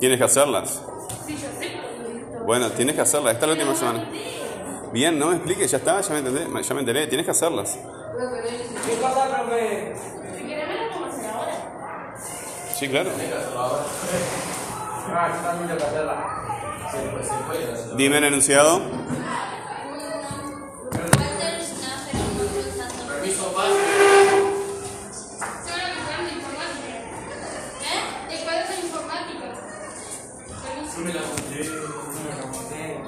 Tienes que hacerlas. Bueno, tienes que hacerlas. Esta es la última semana. Bien, no me expliques, ya está, ya me entendé, ya me enteré. Tienes que hacerlas. ¿Qué pasa, profe? Sí, claro. Dime el enunciado. Yo me la conté, yo me la conté.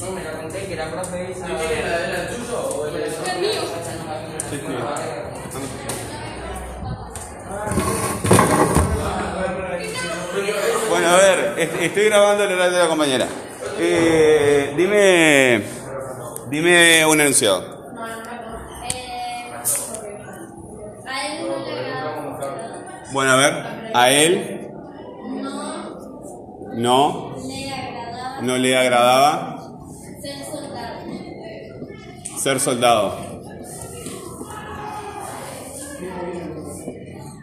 No, me la conté que la profe esa... ¿De quién era? ¿Era el tuyo o el El mío. Sí, sí. Bueno, a ver, est- estoy grabando el horario de la compañera. Eh, dime, dime un enunciado. Eh, a él no le agradaba. Bueno, a ver, a él No no, le agradaba ser soldado. ser soldado.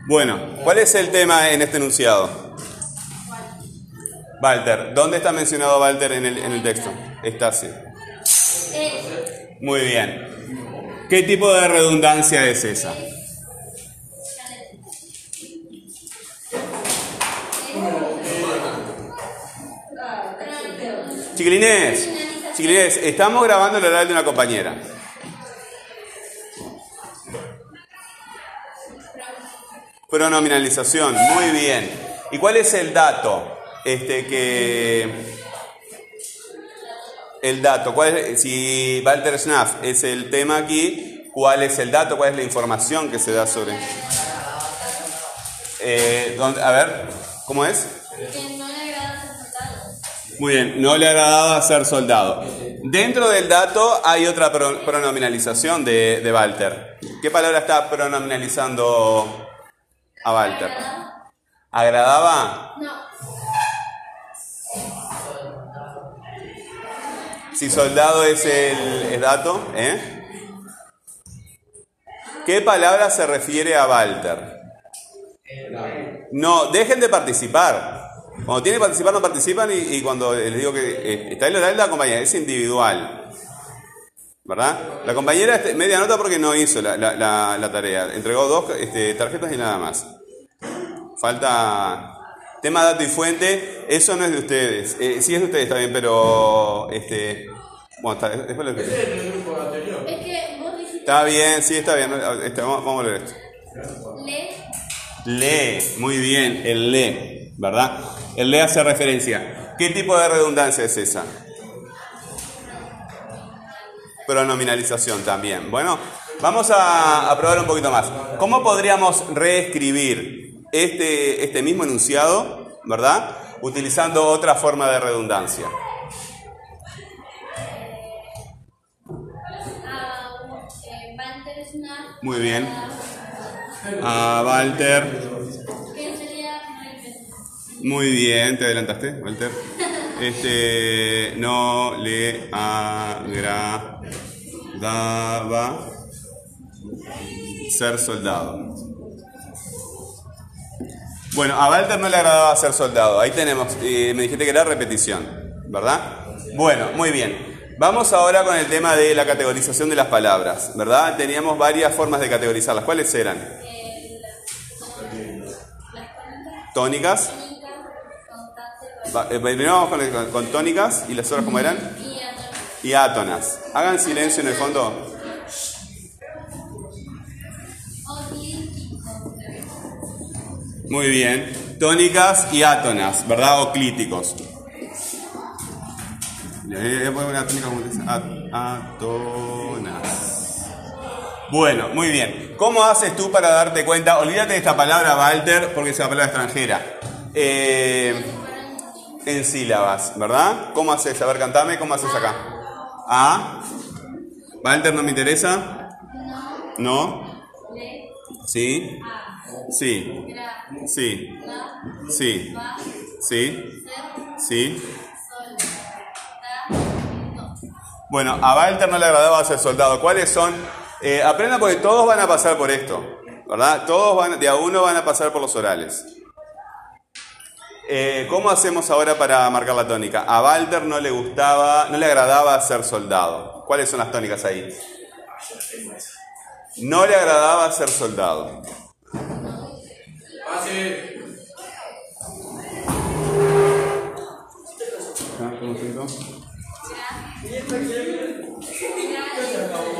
Bueno, ¿cuál es el tema en este enunciado? Walter, ¿dónde está mencionado Walter en el, en el texto? Está así. Eh, Muy bien. ¿Qué tipo de redundancia es esa? Chiquilines, chiquilines, estamos grabando el oral de una compañera. Pronominalización, muy bien. ¿Y cuál es el dato? Este que el dato, ¿cuál es, si Walter Schnaff es el tema aquí, ¿cuál es el dato? ¿Cuál es la información que se da sobre? Eh, ¿dónde- a ver, ¿cómo es? Muy bien, no le agradaba ser soldado. Dentro del dato hay otra pro- pronominalización de, de Walter. ¿Qué palabra está pronominalizando a Walter? ¿Agradaba? No. Si soldado es el, el dato, ¿eh? ¿Qué palabra se refiere a Walter? No, dejen de participar. Cuando tienen que participar, no participan y, y cuando les digo que eh, está el horario de la compañera, es individual. ¿Verdad? La compañera este, media nota porque no hizo la, la- la- la tarea. Entregó dos este, tarjetas y nada más. Falta tema dato y fuente. Eso no es de ustedes. Eh, sí es de ustedes, está bien, pero este, bueno, está, después lo explico. Es que vos dijiste Está bien, sí, está bien. Este, vamos, vamos a leer esto. le Lee, muy bien, el lee, ¿verdad? El lee hace referencia. ¿Qué tipo de redundancia es esa? Pronominalización también. Bueno, vamos a, a probar un poquito más. ¿Cómo podríamos reescribir este, este mismo enunciado, ¿verdad? Utilizando otra forma de redundancia. eh. Muy bien. A Walter. Muy bien, te adelantaste, Walter. Este no le agradaba ser soldado. Bueno, a Walter no le agradaba ser soldado. Ahí tenemos, eh, me dijiste que era repetición, ¿verdad? Bueno, muy bien. Vamos ahora con el tema de la categorización de las palabras, ¿verdad? Teníamos varias formas de categorizarlas. ¿Cuáles eran? Eh, Tónicas. Primero vamos con, con- tónicas y las otras cómo eran. y átonas. Hagan silencio en el fondo. Muy bien. Tónicas y átonas, ¿verdad? O clíticos. Una tónica Atonas. Bueno, muy bien. ¿Cómo haces tú para darte cuenta? Olvídate de esta palabra, Walter, porque es una palabra extranjera. Eh, en sílabas, ¿verdad? ¿Cómo haces? A ver, cantame, ¿cómo haces acá? A. Walter, ¿no me interesa? No. Sí. Sí. Sí. Sí. Sí. Sí. Bueno, a Walter no le agradaba ser soldado. ¿Cuáles son? Eh, aprendan porque todos van a pasar por esto, ¿verdad? Todos van, de a uno van a pasar por los orales. Eh, ¿Cómo hacemos ahora para marcar la tónica? A Walter no le gustaba, no le agradaba ser soldado. ¿Cuáles son las tónicas ahí? No le agradaba ser soldado. Pase.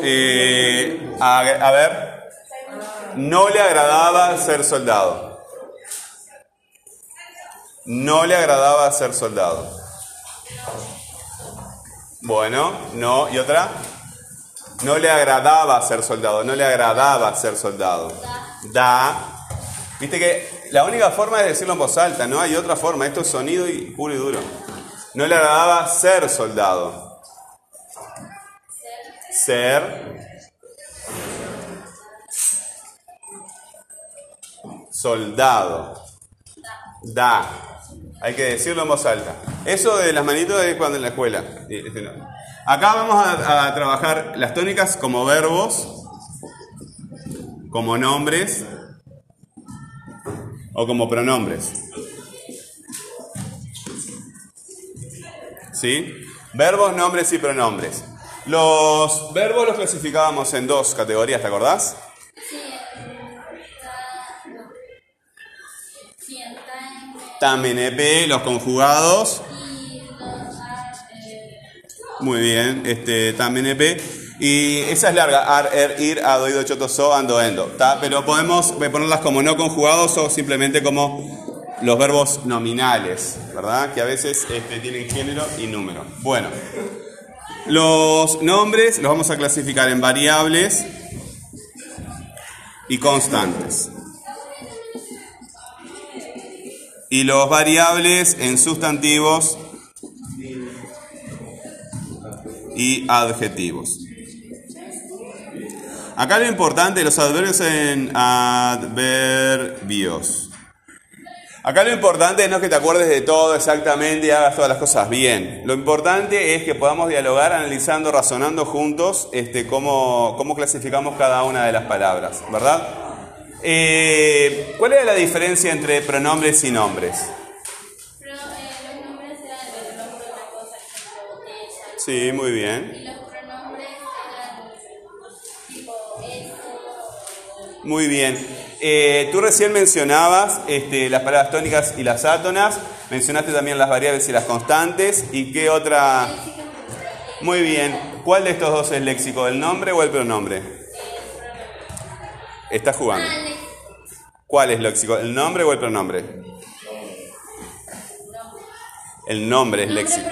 Eh, a, a ver, no le agradaba ser soldado. No le agradaba ser soldado. Bueno, no. ¿Y otra? No le agradaba ser soldado. No le agradaba ser soldado. Da. Viste que la única forma es decirlo en voz alta, no hay otra forma. Esto es sonido y puro y duro. No le agradaba ser soldado. Ser. Soldado. Da. Hay que decirlo en voz alta. Eso de las manitos es cuando en la escuela. Acá vamos a, a trabajar las tónicas como verbos, como nombres o como pronombres. ¿Sí? Verbos, nombres y pronombres. Los verbos los clasificábamos en dos categorías, ¿te acordás? En. También EP, los conjugados. Eh, Muy bien, este, también EP. Y esa es larga, ar, er, ir, ado, ido, choto, so, ando, endo. Pero podemos ponerlas como no conjugados o simplemente como los verbos nominales, ¿verdad? Que a veces este, tienen género y número. Bueno, los nombres los vamos a clasificar en variables y constantes. Y los variables en sustantivos y adjetivos. Acá lo importante, los adverbios en adverbios. Acá lo importante no es que te acuerdes de todo exactamente y hagas todas las cosas bien. Lo importante es que podamos dialogar analizando, razonando juntos este, cómo, cómo clasificamos cada una de las palabras, ¿verdad? Eh, ¿Cuál es la diferencia entre pronombres y nombres? pero eh, los nombres eran de una cosa, botella. Sí, muy bien. Y los pronombres eran tipo eso. Muy bien. Eh, tú recién mencionabas este, las palabras tónicas y las átonas, mencionaste también las variables y las constantes, ¿y qué otra? Muy bien. ¿Cuál de estos dos es léxico, el nombre o el pronombre? Estás jugando. ¿Cuál es léxico, el nombre o el pronombre? El nombre es léxico.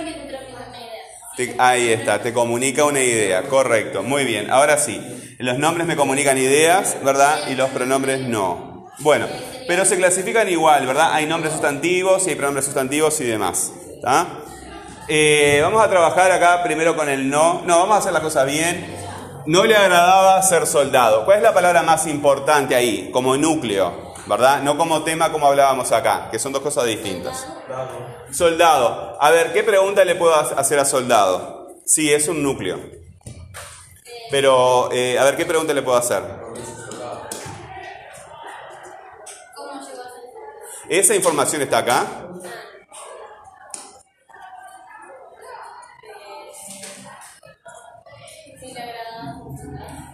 ahí está, te comunica una idea, correcto, muy bien. Ahora sí, los nombres me comunican ideas, ¿verdad? Y los pronombres no. Bueno, pero se clasifican igual, ¿verdad? Hay nombres sustantivos y hay pronombres sustantivos y demás. ¿tá? Eh, vamos a trabajar acá primero con el no. No, vamos a hacer las cosas bien. No le agradaba ser soldado. ¿Cuál es la palabra más importante ahí? Como núcleo, ¿verdad? No como tema como hablábamos acá, que son dos cosas distintas. Soldado. A ver, ¿qué pregunta le puedo ha- hacer a soldado? Sí, es un núcleo. Pero, eh, a ver, ¿qué pregunta le puedo hacer? ¿Esa información está acá?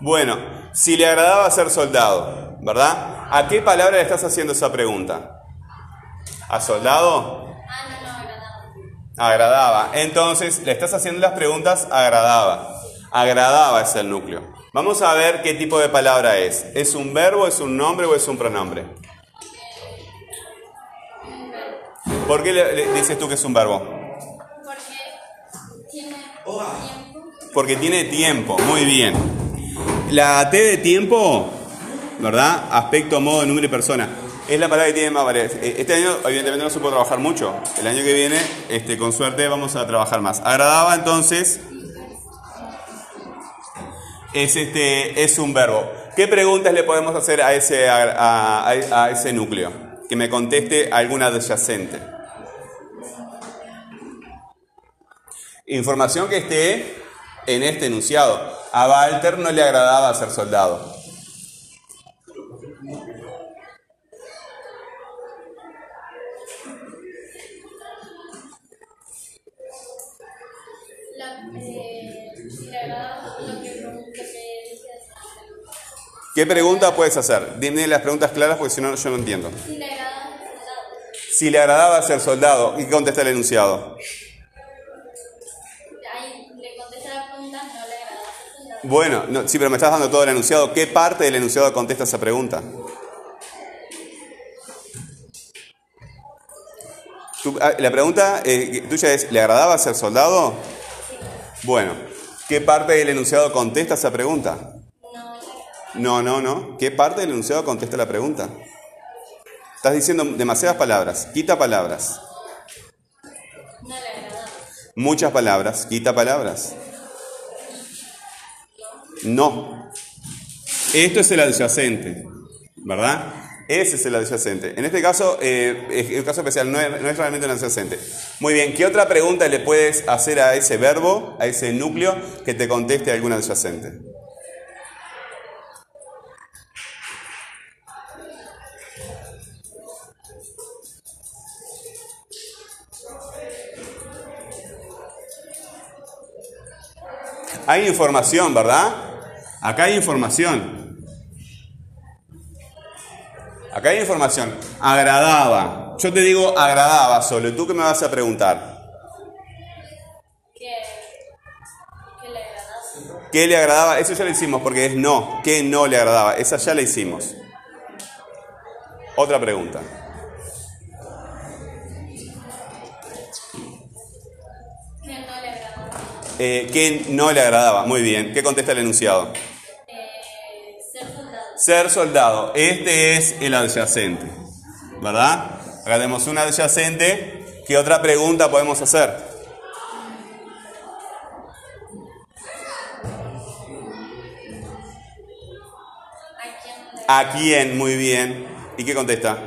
Bueno, si le agradaba ser soldado, ¿verdad? ¿A qué palabra le estás haciendo esa pregunta? ¿A soldado? Agradaba. Entonces, le estás haciendo las preguntas agradaba. Agradaba es el núcleo. Vamos a ver qué tipo de palabra es. ¿Es un verbo, es un nombre o es un pronombre? ¿Por qué le, le dices tú que es un verbo? Porque tiene tiempo. Porque tiene tiempo, muy bien. La T de tiempo, ¿verdad? Aspecto, modo, número y persona. Es la palabra que tiene más variedades. Eh, Este año, evidentemente, no puede trabajar mucho. El año que viene, este, con suerte, vamos a trabajar más. Agradaba, entonces, es, este, es un verbo. ¿Qué preguntas le podemos hacer a ese, a- a ese núcleo? Que me conteste alguna adyacente. Información que esté en este enunciado. A Walter no le agradaba ser soldado. La, eh, lo que, lo que. ¿Qué pregunta puedes hacer? Dime las preguntas claras porque si no, yo no entiendo. Si le agradaba el soldado. Si le agradaba ser soldado, ¿y qué contesta el enunciado? Bueno, no, sí, pero me estás dando todo el enunciado. ¿Qué parte del enunciado contesta esa pregunta? Tú- ah, la pregunta eh, tuya es, ¿le agradaba ser soldado? Bueno, ¿qué parte del enunciado contesta esa pregunta? No. No, no, no. ¿Qué parte del enunciado contesta la pregunta? Estás diciendo demasiadas palabras. Quita palabras. No le agradaba. Muchas palabras. Quita palabras. No. Esto es el adyacente, ¿verdad? Ese es el adyacente. En este caso, eh, es un caso especial, no es, no es realmente un adyacente. Muy bien, ¿qué otra pregunta le puedes hacer a ese verbo, a ese núcleo, que te conteste algún adyacente? Hay información, ¿verdad? Acá hay información. Acá hay información. Agradaba. Yo te digo agradaba solo. ¿Y tú qué me vas a preguntar? Que, que le agradaba. ¿Qué le agradaba? Eso ya lo hicimos porque es no. ¿Qué no le agradaba? Esa ya la hicimos. Otra pregunta. Eh, ¿Qué no le agradaba? Muy bien. ¿Qué contesta el enunciado? Eh, ser soldado. Ser soldado. Este es el adyacente. ¿Verdad? Acá tenemos un adyacente. ¿Qué otra pregunta podemos hacer? ¿A quién. Muy bien. ¿Y qué contesta?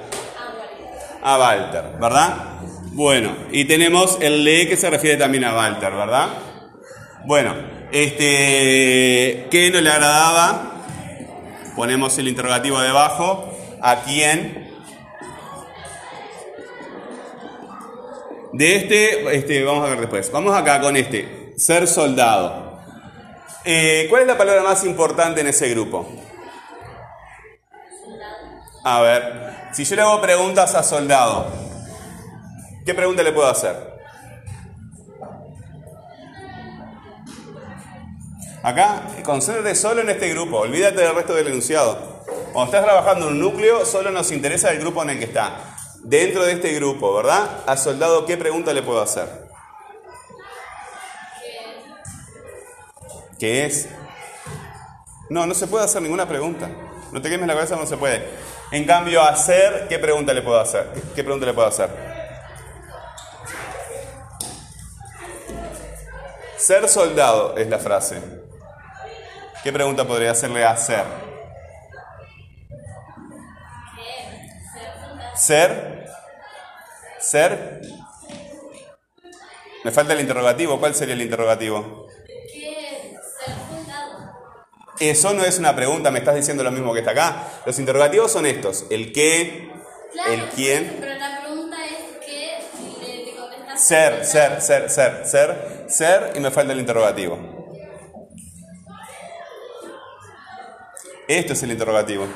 A Walter, ¿verdad? Bueno, y tenemos el le que se refiere también a Walter, ¿verdad? Bueno, este, ¿qué no le agradaba? Ponemos el interrogativo debajo. ¿A quién? De este, este, vamos a ver después. Vamos acá con este, ser soldado. Eh, ¿Cuál es la palabra más importante en ese grupo? A ver, si yo le hago preguntas a soldado, ¿qué pregunta le puedo hacer? Acá, concéntrate solo en este grupo, olvídate del resto del enunciado. Cuando estás trabajando en un núcleo, solo nos interesa el grupo en el que está. Dentro de este grupo, ¿verdad? A soldado, ¿qué pregunta le puedo hacer? ¿Qué es? No, no se puede hacer ninguna pregunta. No te quemes la cabeza, no se puede. En cambio, hacer, ¿qué pregunta le puedo hacer? ¿Qué, qué pregunta le puedo hacer? Ser soldado es la frase. ¿Qué pregunta podría hacerle a hacer? Ser. Ser. Me falta el interrogativo. ¿Cuál sería el interrogativo? ¿Qué es ser soldado? Eso no es una pregunta, me estás diciendo lo mismo que está acá. Los interrogativos son estos: el qué, Claro, el quién. Pero la pregunta es que le, te contestas Ser, ser, ser, ser, ser, ser, y me falta el interrogativo. Esto es el interrogativo.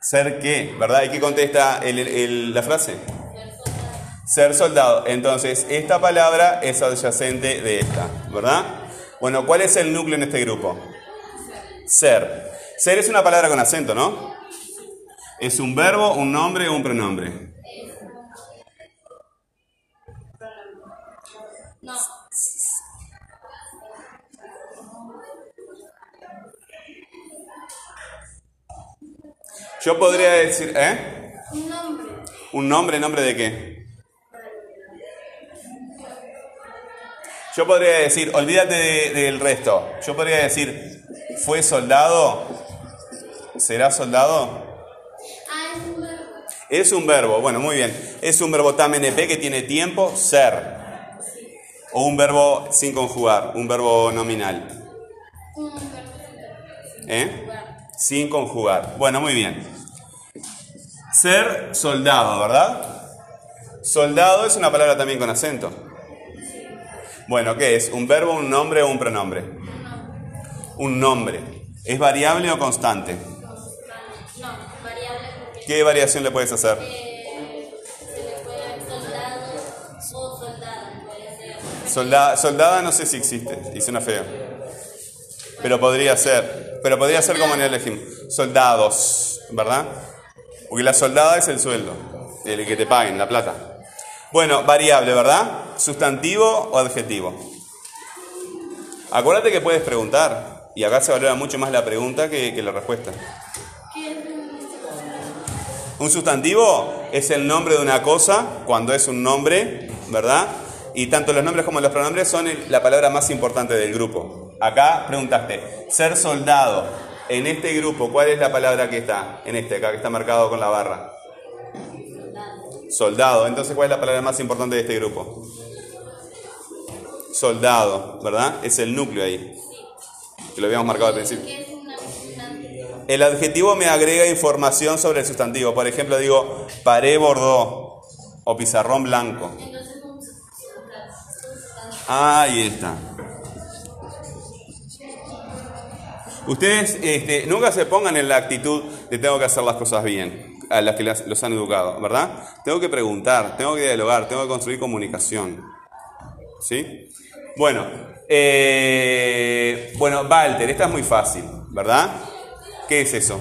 ¿Ser qué? ¿Verdad? ¿Y qué contesta la frase? Ser soldado. Entonces, esta palabra es adyacente de esta, ¿verdad? Bueno, ¿cuál es el núcleo en este grupo? Ser. Ser es una palabra con acento, ¿no? ¿Es un verbo, un nombre o un pronombre? No, Yo podría decir, ¿eh? un nombre. ¿Un nombre? ¿Nombre de qué? Yo podría decir, olvídate de- del resto. Yo podría decir, ¿fue soldado? ¿Será soldado? Ah, es un verbo. Es un verbo, bueno, muy bien. Es un verbo tam NP que tiene tiempo, ser. O un verbo sin conjugar, un verbo nominal. Un verbo sin ¿Eh? Sin conjugar. Bueno, muy bien. Ser soldado, ¿verdad? Soldado es una palabra también con acento. Bueno, ¿qué es? ¿Un verbo, un nombre o un pronombre? Un nombre. ¿Es variable o constante? No, variable ¿Qué variación le puedes hacer? soldada, soldada no sé si existe, y suena feo. Pero podría ser. Pero podría ser como en el ejemplo. Soldados, ¿verdad? Porque la soldada es el sueldo, el que te paguen, la plata. Bueno, variable, ¿verdad? ¿Sustantivo o adjetivo? Acuérdate que puedes preguntar. Y acá se valora mucho más la pregunta que, la respuesta. ¿Qué es un sustantivo es el nombre de una cosa cuando es un nombre, ¿verdad? Y tanto los nombres como los pronombres son la palabra más importante del grupo. Acá preguntaste, ser soldado. En este grupo, ¿cuál es la palabra que está? En este, acá que está marcado con la barra. Soldado. Entonces, ¿cuál es la palabra más importante de este grupo? Soldado, ¿verdad? Es el núcleo ahí. Que lo habíamos marcado al principio. ¿Qué es una un El adjetivo me agrega información sobre el sustantivo. Por ejemplo, digo paré bordó o pizarrón blanco. Sustantivo. Ahí está. Ustedes este, nunca se pongan en la actitud de tengo que hacer las cosas bien, a las que las- los han educado, ¿verdad? Tengo que preguntar, tengo que dialogar, tengo que construir comunicación. ¿Sí? Bueno, eh, bueno, Walter, esta es muy fácil, ¿verdad? ¿Qué es eso?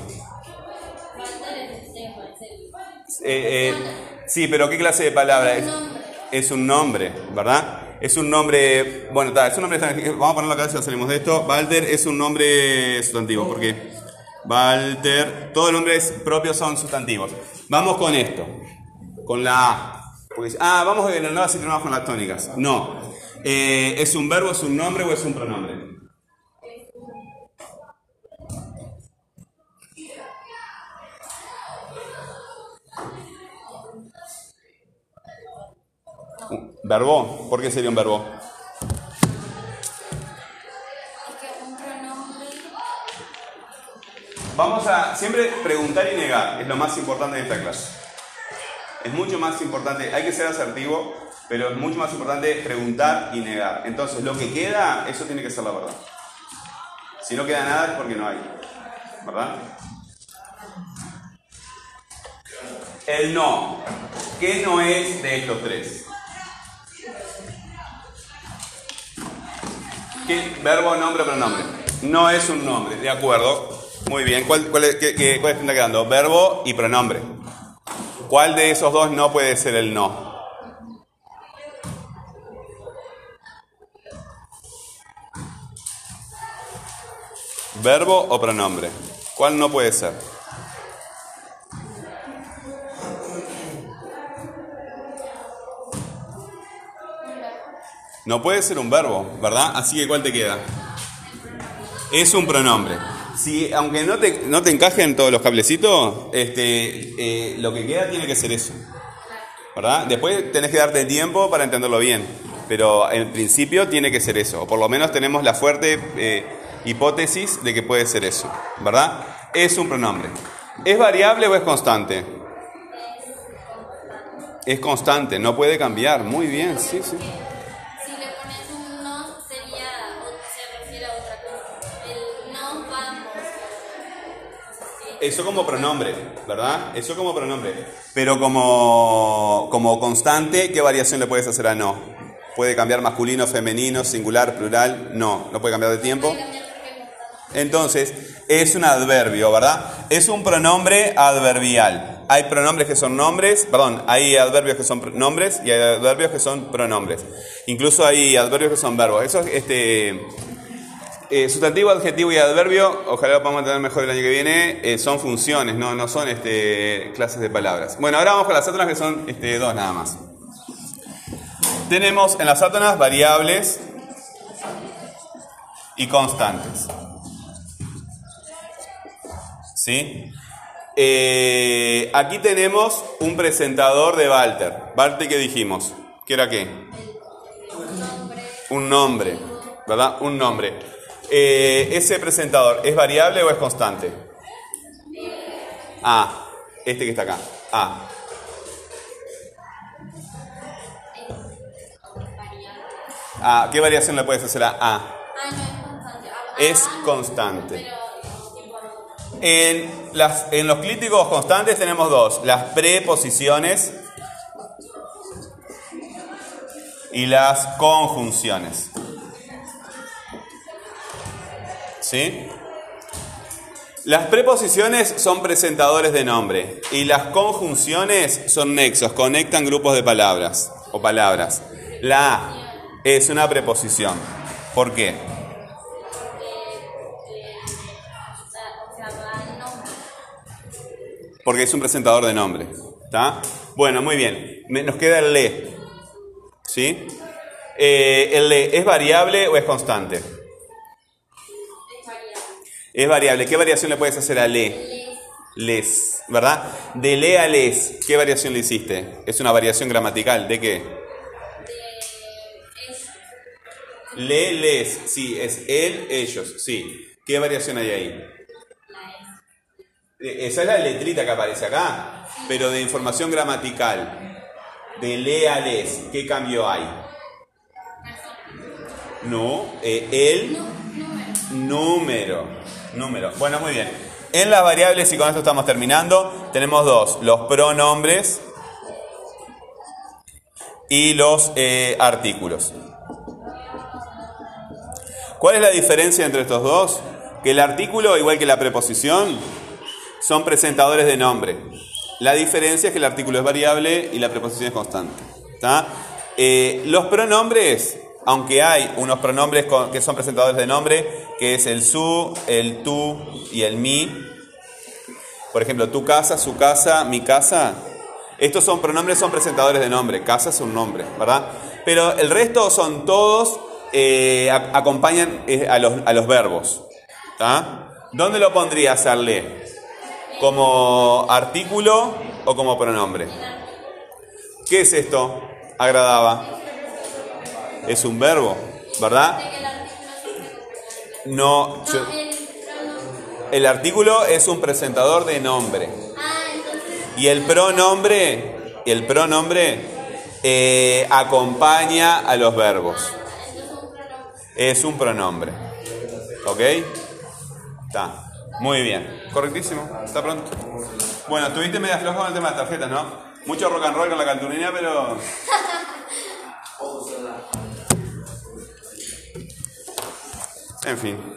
Eh, eh, sí, pero ¿qué clase de palabra es? Es un nombre, ¿verdad? Es un nombre, bueno, está, es un nombre, vamos a ponerlo acá si salimos de esto. Walter es un nombre sustantivo, porque Walter, todos los nombres propios son sustantivos. Vamos con esto, con la A. Porque, ah, vamos a ver, no tenemos con las tónicas. No. Eh, ¿Es un verbo, es un nombre o es un pronombre? ¿Verbo? ¿Por qué sería un verbo? Vamos a siempre preguntar y negar, es lo más importante de esta clase. Es mucho más importante, hay que ser asertivo, pero es mucho más importante preguntar y negar. Entonces, lo que queda, eso tiene que ser la verdad. Si no queda nada es porque no hay. ¿Verdad? El no. ¿Qué no es de estos tres? ¿Qué? Verbo, nombre, pronombre. No es un nombre, de acuerdo. Muy bien. ¿Cuál, es- qué, qué- cuál está quedando? Verbo y pronombre. ¿Cuál de esos dos no puede ser el no? ¿Verbo o pronombre? ¿Cuál no puede ser? No puede ser un verbo, ¿verdad? Así que ¿cuál te queda? Es un pronombre. Si, aunque no te, no te encajen todos los cablecitos, este, eh, lo que queda tiene que ser eso. ¿Verdad? Después tenés que darte tiempo para entenderlo bien. Pero en principio tiene que ser eso. O por lo menos tenemos la fuerte eh, hipótesis de que puede ser eso. ¿Verdad? Es un pronombre. ¿Es variable o es constante? Es constante, no puede cambiar. Muy bien, sí, sí. Eso como pronombre, ¿verdad? Eso como pronombre. Pero como, como constante, ¿qué variación le puedes hacer a no? ¿Puede cambiar masculino, femenino, singular, plural? No, no puede cambiar de tiempo. Entonces, es un adverbio, ¿verdad? Es un pronombre adverbial. Hay pronombres que son nombres, perdón, hay adverbios que son nombres y hay adverbios que son pronombres. Incluso hay adverbios que son verbos. Eso es este, eh, sustantivo, adjetivo y adverbio, ojalá lo podamos entender mejor el año que viene, eh, son funciones, no, no son este, clases de palabras. Bueno, ahora vamos con las átonas que son este, dos nada más. Tenemos en las átonas variables y constantes. ¿Sí? Eh, aquí tenemos un presentador de Walter. Walter, ¿qué dijimos? ¿Qué era qué? Nombre, Un nombre, ¿verdad? Un nombre. Eh, ¿Ese presentador es variable o es constante? A. Este que está acá. A. A. ¿Qué variación le puedes hacer a A? Ah, es constante. Ah, ah, En, las, en los clíticos constantes tenemos dos, las preposiciones y las conjunciones. ¿Sí? Las preposiciones son presentadores de nombre y las conjunciones son nexos, conectan grupos de palabras o palabras. La A es una preposición. ¿Por qué? Porque es un presentador de nombre. ¿Está? Bueno, muy bien. Nos queda el le. ¿Sí? Eh, ¿El le es variable o es constante? Es variable. ¿Qué variación le puedes hacer a le? Les. ¿Verdad? De le a les. ¿Qué variación le hiciste? Es una variación gramatical. ¿De qué? Le, les. Sí, es él, ellos. Sí. ¿Qué variación hay ahí? la es. Esa es la letrita que aparece acá, pero de información gramatical. De le a les, ¿qué cambio hay? No, eh, el número. Número. Bueno, muy bien. En las variables, y con esto estamos terminando, tenemos dos: los pronombres y los eh, artículos. ¿Cuál es la diferencia entre estos dos? Que el artículo, igual que la preposición, son presentadores de nombre. La diferencia es que el artículo es variable y la preposición es constante. Eh, los pronombres, aunque hay unos pronombres que son presentadores de nombre, que es el su, el tú y el mi. Por ejemplo, tu casa, su casa, mi casa. Estos son pronombres, son presentadores de nombre. Casa es un nombre, ¿verdad? Pero el resto son todos, eh, ac- acompañan eh, a, los, a los verbos. ¿tá? ¿Dónde lo pondrías al le? ¿Como artículo o como pronombre? ¿Qué es esto? Agradaba. Es un verbo, ¿verdad? No, el artículo es un presentador de nombre. Y el pronombre, el pronombre eh, acompaña a los verbos. Es un pronombre. ¿Ok? Está. Muy bien. Correctísimo. Está pronto. Bueno, tuviste media floja con el tema de las tarjetas, ¿no? Mucho rock and roll con la cartulina, pero. En fin.